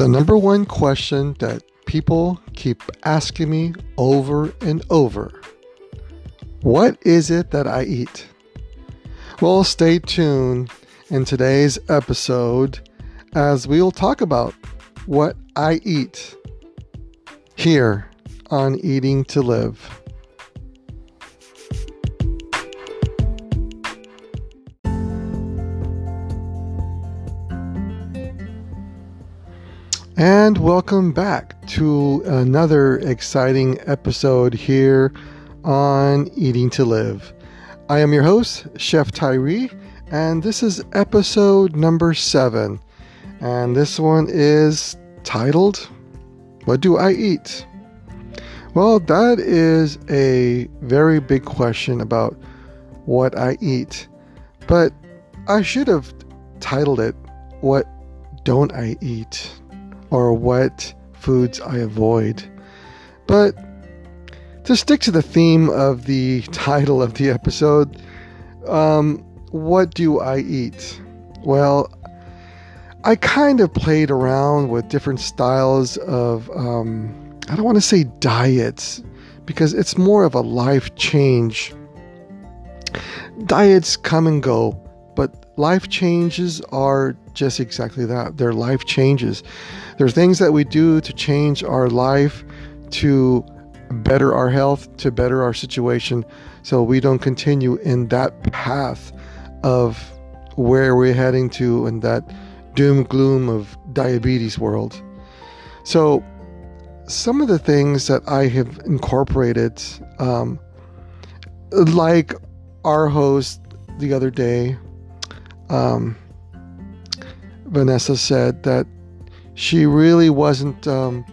The number one question that people keep asking me over and over What is it that I eat? Well, stay tuned in today's episode as we'll talk about what I eat here on Eating to Live. And welcome back to another exciting episode here on Eating to Live. I am your host, Chef Tyree, and this is episode number seven. And this one is titled, What Do I Eat? Well, that is a very big question about what I eat. But I should have titled it, What Don't I Eat? Or what foods I avoid. But to stick to the theme of the title of the episode, um, what do I eat? Well, I kind of played around with different styles of, um, I don't want to say diets, because it's more of a life change. Diets come and go, but life changes are just exactly that. They're life changes. There are things that we do to change our life, to better our health, to better our situation, so we don't continue in that path of where we're heading to in that doom gloom of diabetes world. So, some of the things that I have incorporated, um, like our host the other day, um, Vanessa said that she really wasn't um,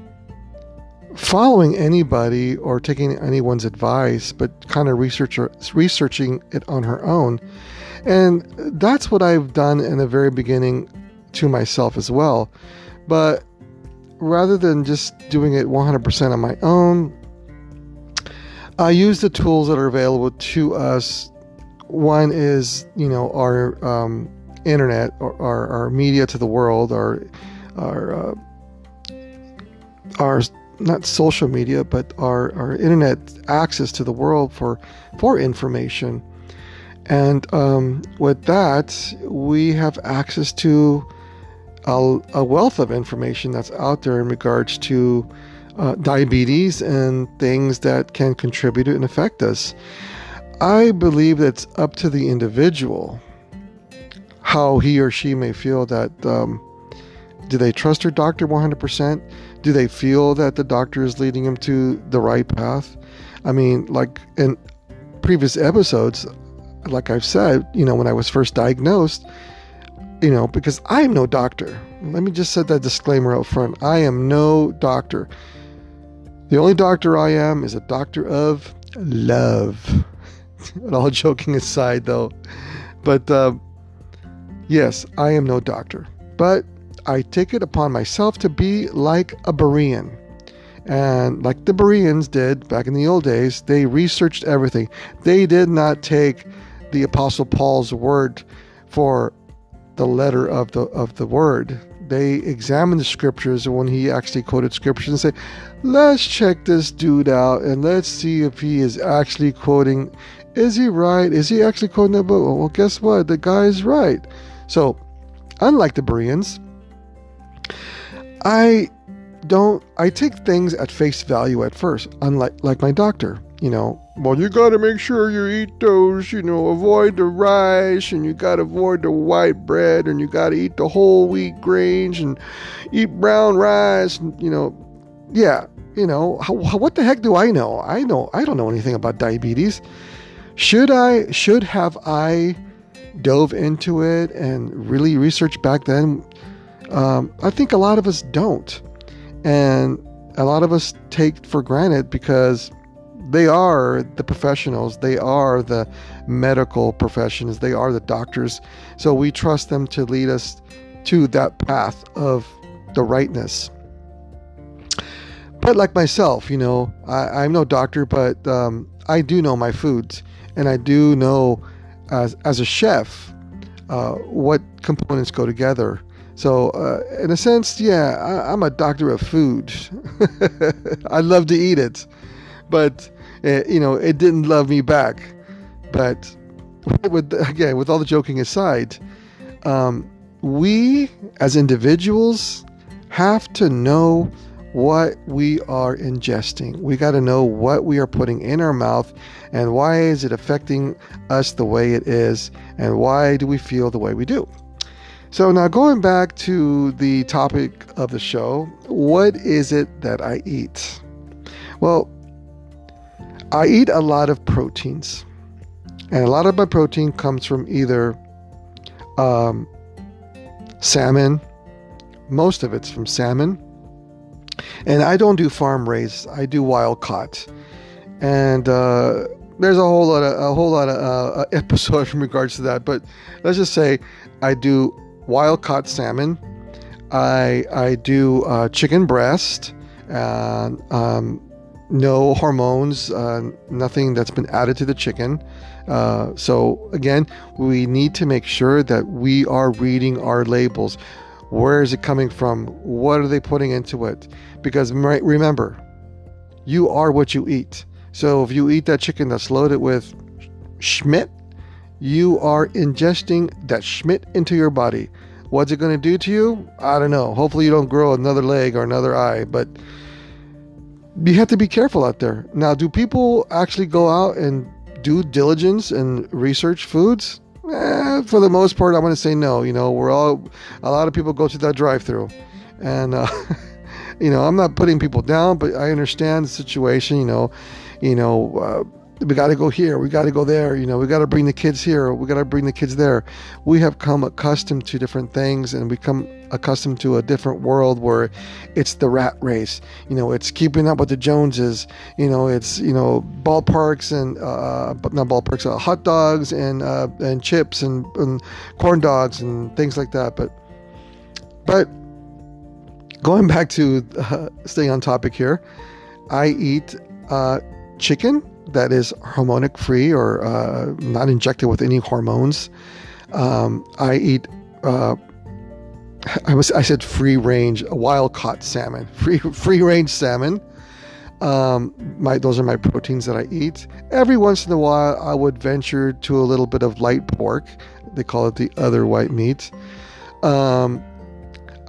following anybody or taking anyone's advice, but kind of researcher, researching it on her own. And that's what I've done in the very beginning to myself as well. But rather than just doing it 100% on my own, I use the tools that are available to us. One is, you know, our um, internet or our, our media to the world, our our uh, our not social media, but our, our internet access to the world for for information. And um, with that, we have access to a, a, wealth of information that's out there in regards to uh, diabetes and things that can contribute and affect us. I believe that it's up to the individual how he or she may feel that um, do they trust their doctor 100%? Do they feel that the doctor is leading them to the right path? I mean, like in previous episodes, like I've said, you know, when I was first diagnosed, you know, because I am no doctor. Let me just set that disclaimer out front. I am no doctor. The only doctor I am is a doctor of love. all joking aside, though. But uh, yes, I am no doctor. But I take it upon myself to be like a Berean. And like the Bereans did back in the old days, they researched everything. They did not take the Apostle Paul's word for the letter of the of the word. They examined the scriptures when he actually quoted scriptures and say, let's check this dude out and let's see if he is actually quoting. Is he right? Is he actually quoting the book? Well, guess what? The guy is right. So, unlike the Bereans, I don't I take things at face value at first, unlike like my doctor. You know, well, you got to make sure you eat those. You know, avoid the rice, and you got to avoid the white bread, and you got to eat the whole wheat grains, and eat brown rice. And, you know, yeah, you know, how, what the heck do I know? I know I don't know anything about diabetes. Should I? Should have I dove into it and really researched back then? Um, I think a lot of us don't. And a lot of us take for granted because they are the professionals, they are the medical professions, they are the doctors. So we trust them to lead us to that path of the rightness. But like myself, you know, I, am no doctor, but um, I do know my foods, and I do know as as a chef uh, what components go together So, uh, in a sense, yeah, I, am a doctor of food. I love to eat it, but uh, you know, it didn't love me back. But with again, with all the joking aside, um, we as individuals have to know what we are ingesting. We got to know what we are putting in our mouth and why is it affecting us the way it is and why do we feel the way we do. So, now going back to the topic of the show, what is it that I eat? Well, I eat a lot of proteins, and a lot of my protein comes from either um, salmon, most of it's from salmon, and I don't do farm raised, I do wild caught. And uh, there's a whole lot of a whole lot of uh, episodes in regards to that, but let's just say I do wild caught salmon. I I do uh, chicken breast, and um, no hormones, uh, nothing that's been added to the chicken. Uh, so again, we need to make sure that we are reading our labels. Where is it coming from? What are they putting into it? Because remember, you are what you eat. So if you eat that chicken that's loaded with Schmidt, you are ingesting that Schmidt into your body. What's it going to do to you? I don't know. Hopefully, you don't grow another leg or another eye, but you have to be careful out there. Now, do people actually go out and do diligence and research foods? Eh, for the most part, I'm going to say no. You know, we're all, a lot of people go to that drive through. And, uh, you know, I'm not putting people down, but I understand the situation. You know, you know, uh, we got to go here, we got to go there, you know, we got to bring the kids here, we got to bring the kids there. We have come accustomed to different things and we come accustomed to a different world where it's the rat race, you know, it's keeping up with the Joneses, you know, it's, you know, ballparks and, uh, not ballparks, uh, hot dogs and, uh, and chips and, and corn dogs and things like that. But, but going back to uh, staying on topic here, I eat uh, chicken that is hormonic free or uh, not injected with any hormones. Um, I eat. Uh, I was I said free range wild caught salmon, free free range salmon. Um, my those are my proteins that I eat. Every once in a while, I would venture to a little bit of light pork. They call it the other white meat. Um,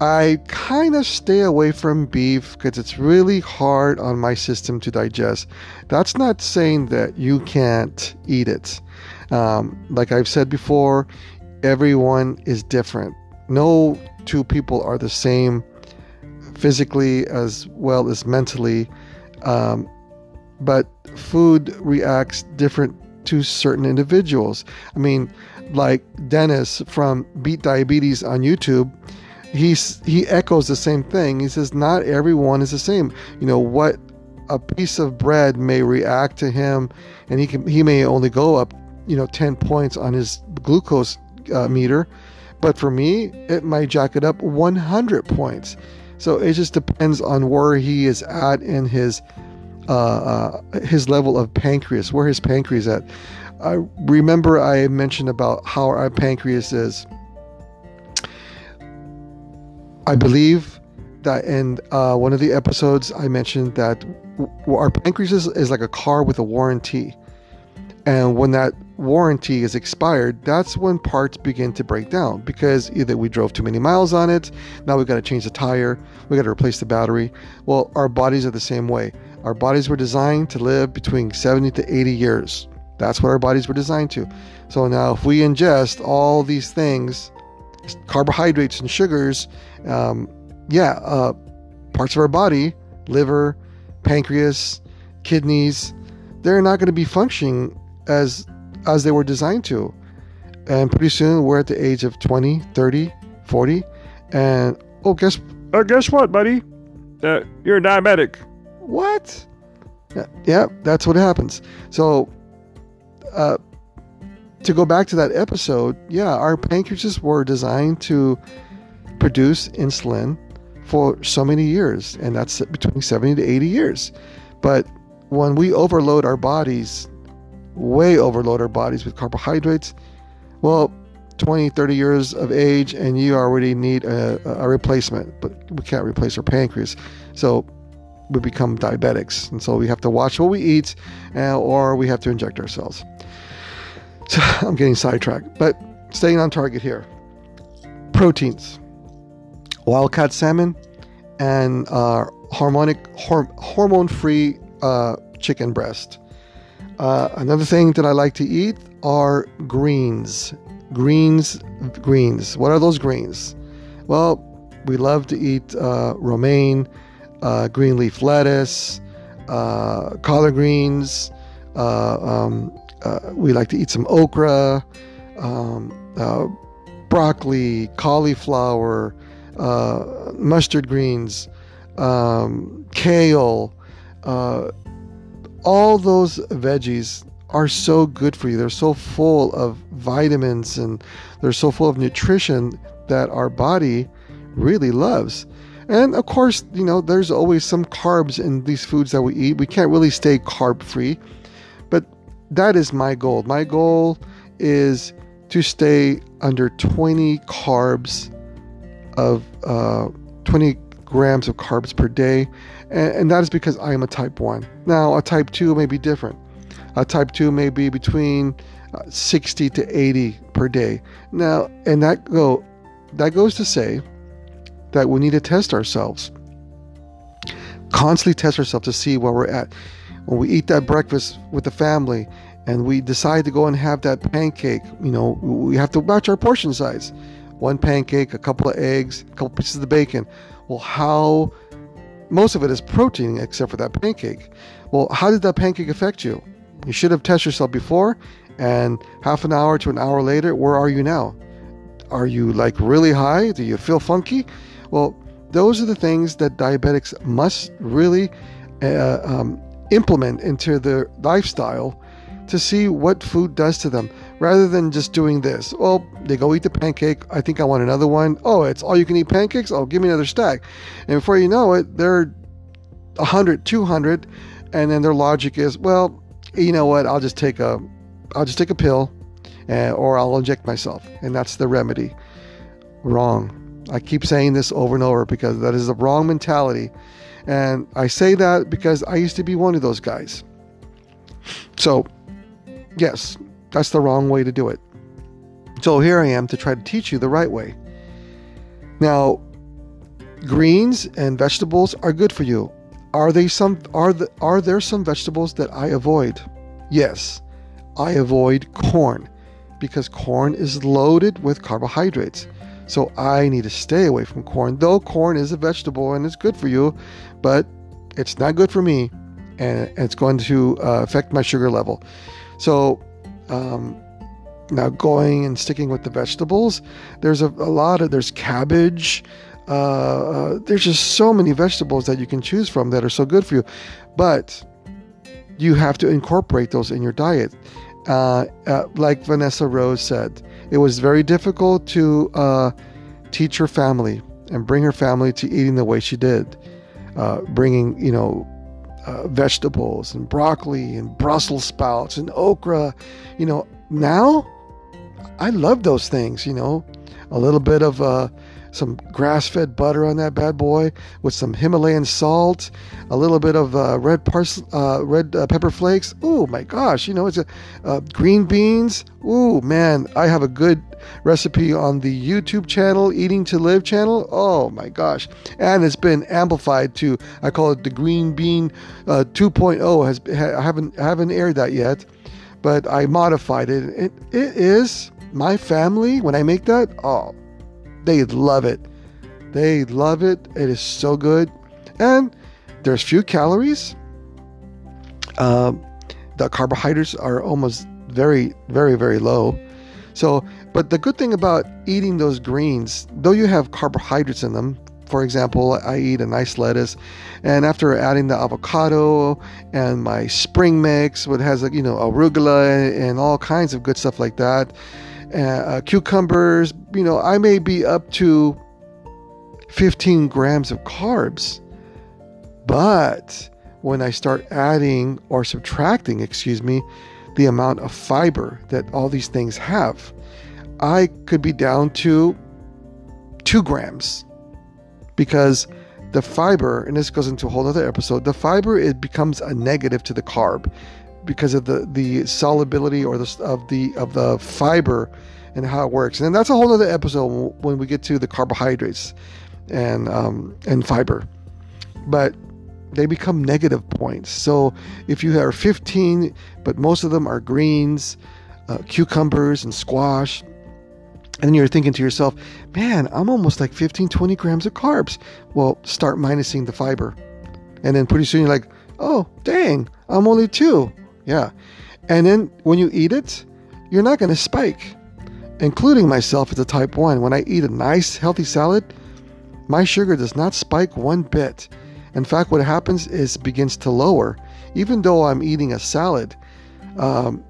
I kind of stay away from beef because it's really hard on my system to digest. That's not saying that you can't eat it. Um, like I've said before, everyone is different. No two people are the same physically as well as mentally. Um, but food reacts different to certain individuals. I mean, like Dennis from Beat Diabetes on YouTube he's he echoes the same thing. He says not everyone is the same. You know what a piece of bread may react to him, and he can he may only go up you know 10 points on his glucose uh, meter, but for me it might jack it up 100 points. So it just depends on where he is at in his uh, uh, his level of pancreas, where his pancreas at. I remember I mentioned about how our pancreas is I believe that in uh, one of the episodes I mentioned that w- our pancreas is, is like a car with a warranty. And when that warranty is expired, that's when parts begin to break down because either we drove too many miles on it, now we've got to change the tire, we got to replace the battery. Well, our bodies are the same way. Our bodies were designed to live between 70 to 80 years. That's what our bodies were designed to. So now, if we ingest all these things, carbohydrates and sugars, um, yeah, uh, parts of our body, liver, pancreas, kidneys, they're not going to be functioning as as they were designed to. And pretty soon we're at the age of 20, 30, 40, and oh, guess uh, guess what, buddy? Uh, you're diabetic. What? Yeah, yeah, that's what happens. So, uh, to go back to that episode, yeah, our pancreases were designed to produce insulin for so many years, and that's between 70 to 80 years. But when we overload our bodies, way overload our bodies with carbohydrates, well, 20, 30 years of age and you already need a, a replacement, but we can't replace our pancreas. So we become diabetics. And so we have to watch what we eat uh, or we have to inject ourselves. So I'm getting sidetracked, but staying on target here. Proteins wild-caught salmon and uh, harmonic, hormone free uh, chicken breast. Uh, another thing that I like to eat are greens. Greens, greens. What are those greens? Well, we love to eat uh, romaine, uh, green leaf lettuce, uh, collard greens. Uh, um, uh, we like to eat some okra, um, broccoli, cauliflower, mustard greens, um, kale all those veggies are so good for you. They're so full of vitamins and they're so full of nutrition that our body really loves. And of course, you know, there's always some carbs in these foods that we eat. We can't really stay carb free, that is my goal. My goal is to stay under 20 carbs of uh, 20 grams of carbs per day and, and that is because I am a type 1. Now, a type 2 may be different. A type 2 may be between uh, 60 to 80 per day. Now, and that go that goes to say that we need to test ourselves. Constantly test ourselves to see where we're at. When we eat that breakfast with the family and we decide to go and have that pancake, you know, we have to match our portion size. One pancake, a couple of eggs, a couple pieces of bacon. Well, how most of it is protein except for that pancake. Well, how did that pancake affect you? You should have tested yourself before, and half an hour to an hour later, where are you now? Are you like really high? Do you feel funky? Well, those are the things that diabetics must really uh, um, implement into their lifestyle to see what food does to them rather than just doing this. Well, they go eat the pancake. I think I want another one. Oh, it's all you can eat pancakes? Oh, give me another stack. And before you know it, they're 100, 200. And then their logic is, well, you know what? I'll just take a, I'll just take a pill or I'll inject myself. And that's the remedy. Wrong. I keep saying this over and over because that is the wrong mentality. And I say that because I used to be one of those guys. So Yes, that's the wrong way to do it. So here I am to try to teach you the right way. Now, greens and vegetables are good for you. Are they some are the, are there some vegetables that I avoid? Yes. I avoid corn because corn is loaded with carbohydrates. So I need to stay away from corn. Though corn is a vegetable and it's good for you, but it's not good for me and it's going to uh, affect my sugar level. So, um, now going and sticking with the vegetables, there's a, a lot of there's cabbage. Uh, uh, there's just so many vegetables that you can choose from that are so good for you, but you have to incorporate those in your diet. Uh, uh like Vanessa Rose said, it was very difficult to uh, teach her family and bring her family to eating the way she did, uh, bringing you know uh, vegetables and broccoli and Brussels sprouts and okra. You know, now I love those things, you know, a little bit of uh, some grass fed butter on that bad boy with some Himalayan salt, a little bit of uh, red pars- uh, red uh, pepper flakes. Oh my gosh, you know, it's a uh, green beans. Oh man, I have a good recipe on the YouTube channel, Eating to Live channel. Oh my gosh. And it's been amplified to, I call it the Green Bean uh, 2.0. Has, I haven't, haven't aired that yet, but I modified it. It, it is my family, when I make that, oh, they love it. They love it. It is so good. And there's few calories. Um, the carbohydrates are almost very, very, very low. So, but the good thing about eating those greens, though you have carbohydrates in them, for example, I eat a nice lettuce, and after adding the avocado and my spring mix, what has you know arugula and all kinds of good stuff like that, uh, uh, cucumbers, you know, I may be up to 15 grams of carbs, but when I start adding or subtracting, excuse me, the amount of fiber that all these things have. I could be down to two grams because the fiber, and this goes into a whole other episode, the fiber it becomes a negative to the carb because of the the solubility or the of the of the fiber and how it works. And that's a whole other episode when we get to the carbohydrates and um, and fiber. But they become negative points. So if you have 15, but most of them are greens, uh, cucumbers, and squash, and then you're thinking to yourself, man, I'm almost like 15, 20 grams of carbs. Well, start minusing the fiber. And then pretty soon you're like, oh, dang, I'm only two. Yeah. And then when you eat it, you're not going to spike. Including myself as a type 1, when I eat a nice, healthy salad, my sugar does not spike one bit. In fact, what happens is begins to lower. Even though I'm eating a salad, um,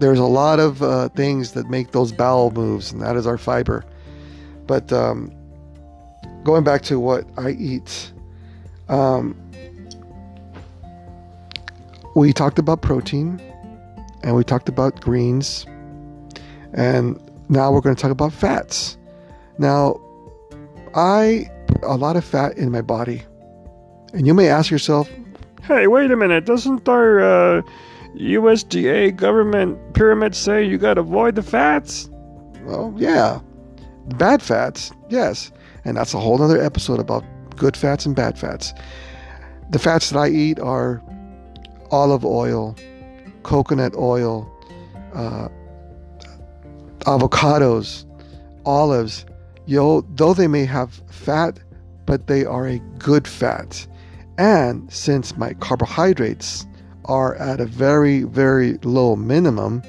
there's a lot of uh, things that make those bowel moves, and that is our fiber. But um, going back to what I eat, um, we talked about protein and we talked about greens, and now we're going to talk about fats. Now, I put a lot of fat in my body, and you may ask yourself, Hey, wait a minute, doesn't our uh, USDA government pyramid say you got to avoid the fats? Well, yeah. Bad fats, yes. And that's a whole other episode about good fats and bad fats. The fats that I eat are olive oil, coconut oil, uh, avocados, olives. Yo, though they may have fat, but they are a good fat. And since my carbohydrates are at a very, very low minimum,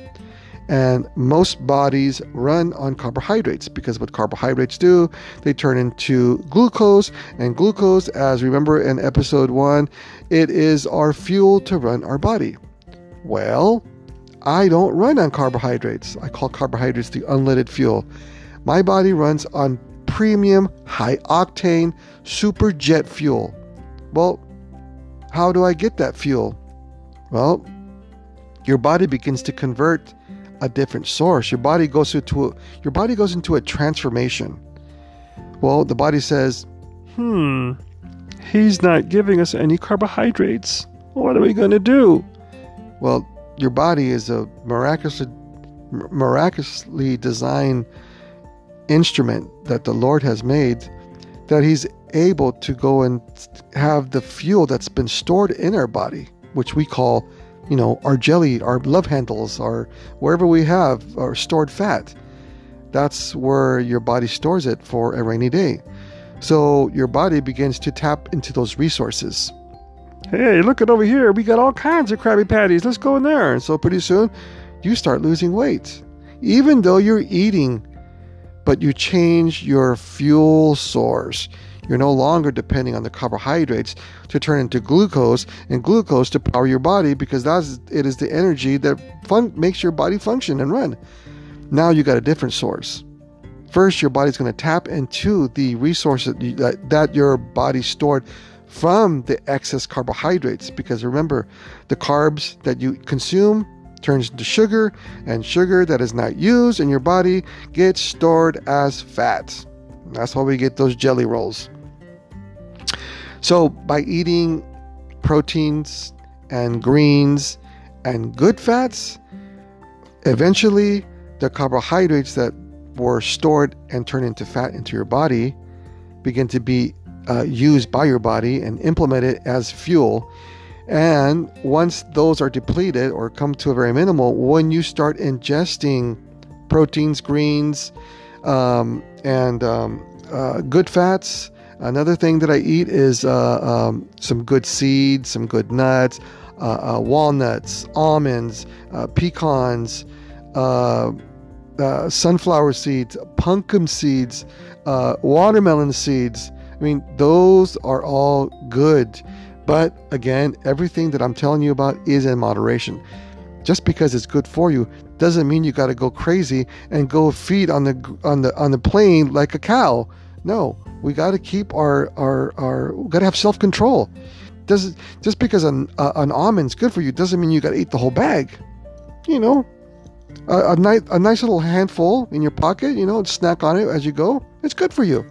and most bodies run on carbohydrates because what carbohydrates do, they turn into glucose. And glucose, as remember in episode one, it is our fuel to run our body. Well, I don't run on carbohydrates. I call carbohydrates the unleaded fuel. My body runs on premium, high octane, super jet fuel. Well, how do I get that fuel? Well, your body begins to convert a different source. Your body goes into a, your body goes into a transformation. Well, the body says, "Hmm, he's not giving us any carbohydrates. What are we going to do?" Well, your body is a miraculously miraculously designed instrument that the Lord has made that he's able to go and have the fuel that's been stored in our body, which we call you know, our jelly, our love handles, our wherever we have our stored fat. That's where your body stores it for a rainy day. So your body begins to tap into those resources. Hey, look at over here. We got all kinds of Krabby Patties. Let's go in there. And so pretty soon you start losing weight. Even though you're eating, but you change your fuel source. You're no longer depending on the carbohydrates to turn into glucose and glucose to power your body because that's it is the energy that fun, makes your body function and run. Now you got a different source. First, your body's going to tap into the resources that, that your body stored from the excess carbohydrates because remember, the carbs that you consume turns into sugar, and sugar that is not used in your body gets stored as fat. That's why we get those jelly rolls. So, by eating proteins and greens and good fats, eventually the carbohydrates that were stored and turned into fat into your body begin to be uh, used by your body and implemented as fuel. And once those are depleted or come to a very minimal, when you start ingesting proteins, greens, um, and um, uh, good fats, Another thing that I eat is uh, um, some good seeds, some good nuts, uh, uh, walnuts, almonds, uh, pecans, uh, uh, sunflower seeds, pumpkin seeds, watermelon seeds. I mean, those are all good. But again, everything that I'm telling you about is in moderation. Just because it's good for you doesn't mean you got to go crazy and go feed on the on the on the plain like a cow. No, we got to keep our our our. Got to have self control. Does just because an uh, an almond's good for you doesn't mean you got to eat the whole bag. You know, a, a, nice, a nice little handful in your pocket, you know, snack on it as you go. It's good for you.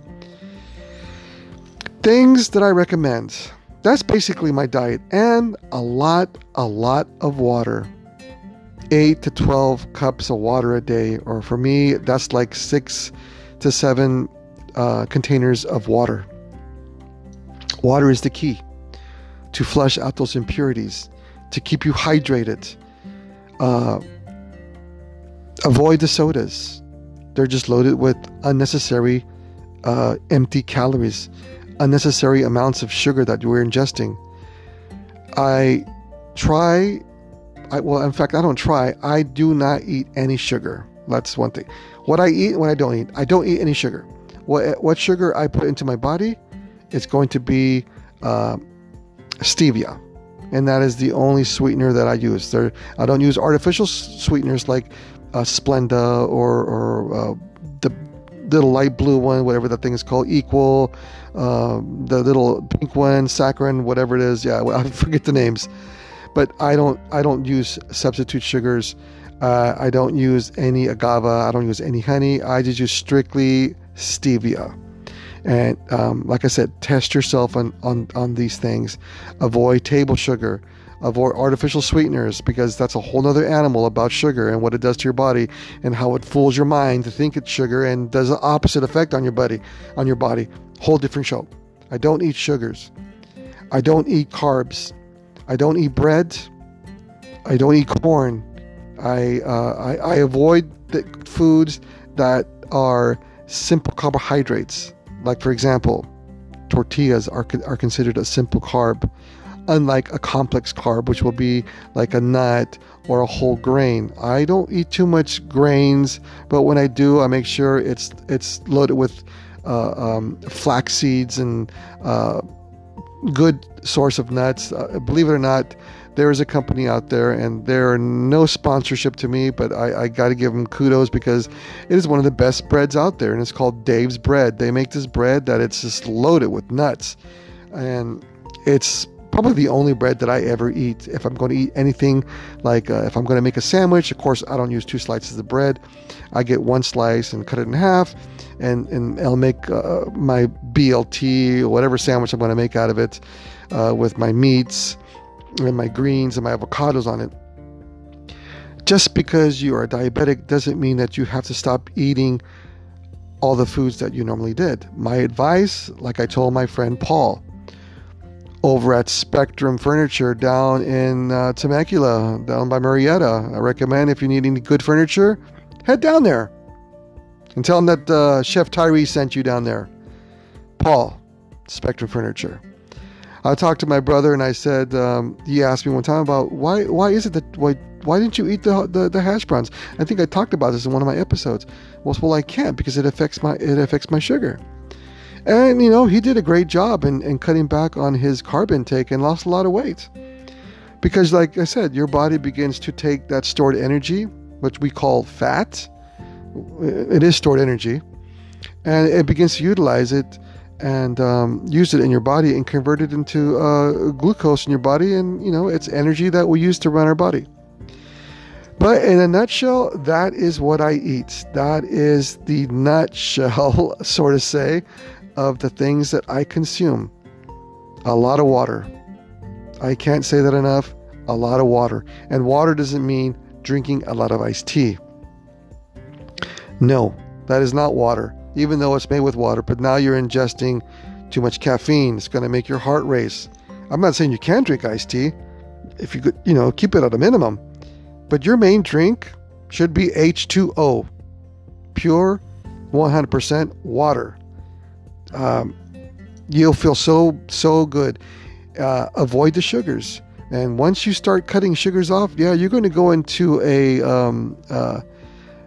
Things that I recommend. That's basically my diet and a lot, a lot of water. 8 to 12 cups of water a day, or for me, that's like 6 to 7 uh, containers of water. Water is the key to flush out those impurities, to keep you hydrated. Uh, avoid the sodas. They're just loaded with unnecessary uh, empty calories, unnecessary amounts of sugar that we're ingesting. I try, I, well, in fact, I don't try. I do not eat any sugar. That's one thing. What I eat, what I don't eat, I don't eat any sugar. What what sugar I put into my body, it's going to be uh, stevia, and that is the only sweetener that I use. There, I don't use artificial sweeteners like uh, Splenda or or uh, the little light blue one, whatever that thing is called, Equal, uh, the little pink one, Saccharin, whatever it is. Yeah, I forget the names, but I don't I don't use substitute sugars. Uh, I don't use any agave. I don't use any honey. I just use strictly stevia. And um, like I said, test yourself on, on, on these things. Avoid table sugar. Avoid artificial sweeteners because that's a whole other animal about sugar and what it does to your body and how it fools your mind to think it's sugar and does the opposite effect on your body. On your body, whole different show. I don't eat sugars. I don't eat carbs. I don't eat bread. I don't eat corn. I uh, I, I avoid the foods that are simple carbohydrates. Like, for example, tortillas are, are considered a simple carb, unlike a complex carb, which will be like a nut or a whole grain. I don't eat too much grains, but when I do, I make sure it's it's loaded with uh, um, flax seeds and uh, good source of nuts. Uh, believe it or not, there is a company out there, and they're no sponsorship to me, but I, I got to give them kudos because it is one of the best breads out there, and it's called Dave's Bread. They make this bread that it's just loaded with nuts, and it's probably the only bread that I ever eat. If I'm going to eat anything, like uh, if I'm going to make a sandwich, of course I don't use two slices of bread. I get one slice and cut it in half, and and I'll make uh, my BLT whatever sandwich I'm going to make out of it uh, with my meats and my greens and my avocados on it. Just because you are diabetic doesn't mean that you have to stop eating all the foods that you normally did. My advice, like I told my friend Paul over at Spectrum Furniture down in uh, Temecula, down by Murrieta, I recommend if you need any good furniture, head down there and tell them that uh, Chef Tyree sent you down there. Paul, Spectrum Furniture. I talked to my brother and I said um, he asked me one time about why why is it that why why didn't you eat the, the, the hash browns? I think I talked about this in one of my episodes. Well, well, I can't because it affects my it affects my sugar. And you know he did a great job in, in cutting back on his carb intake and lost a lot of weight. Because like I said, your body begins to take that stored energy, which we call fat. It is stored energy, and it begins to utilize it and um, use it in your body and convert it into uh, glucose in your body and you know it's energy that we use to run our body. But in a nutshell that is what i eat. That is the nutshell sort of say of the things that i consume. A lot of water. I can't say that enough. A lot of water. And water doesn't mean drinking a lot of iced tea. No that is not water even though it's made with water, but now you're ingesting too much caffeine. It's going to make your heart race. I'm not saying you can't drink iced tea if you could, you know, keep it at a minimum. But your main drink should be H2O, pure 100% water. Um, you'll feel so, so good. Uh, avoid the sugars. And once you start cutting sugars off, yeah, you're going to go into a, um, uh,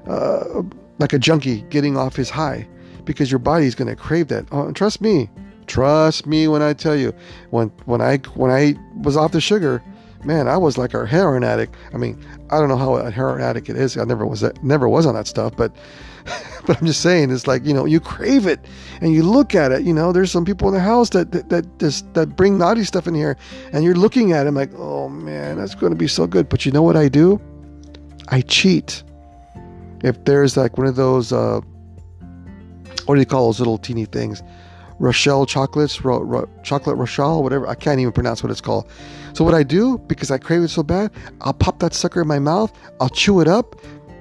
uh, like a junkie getting off his high because your body's going to crave that. Oh, trust me, trust me when I tell you, when when I when I was off the sugar, man, I was like a heroin addict. I mean, I don't know how a heroin addict it is. I never was that, never was on that stuff, but but I'm just saying, it's like you know, you crave it, and you look at it. You know, there's some people in the house that that that, just, that bring naughty stuff in here, and you're looking at them like, oh man, that's going to be so good. But you know what I do? I cheat. if there's like one of those, uh, what do you call those little teeny things? Rochelle chocolates, Ro- Ro- chocolate Rochelle, whatever. I can't even pronounce what it's called. So what I do because I crave it so bad, I'll pop that sucker in my mouth, I'll chew it up,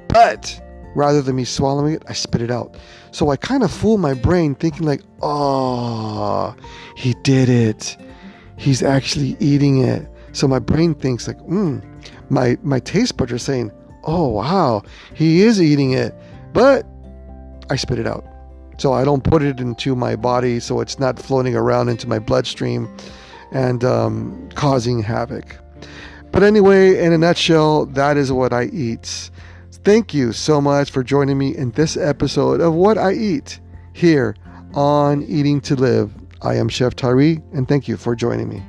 but rather than me swallowing it, I spit it out. So I kind of fool my brain thinking like, oh, he did it. He's actually eating it. So my brain thinks like, hmm, my my taste buds are saying, oh wow, he is eating it, but I spit it out. So I don't put it into my body, so it's not floating around into my bloodstream and um, causing havoc. But anyway, in a nutshell, that is what I eat. Thank you so much for joining me in this episode of What I Eat here on Eating to Live. I am Chef Tyree, and thank you for joining me.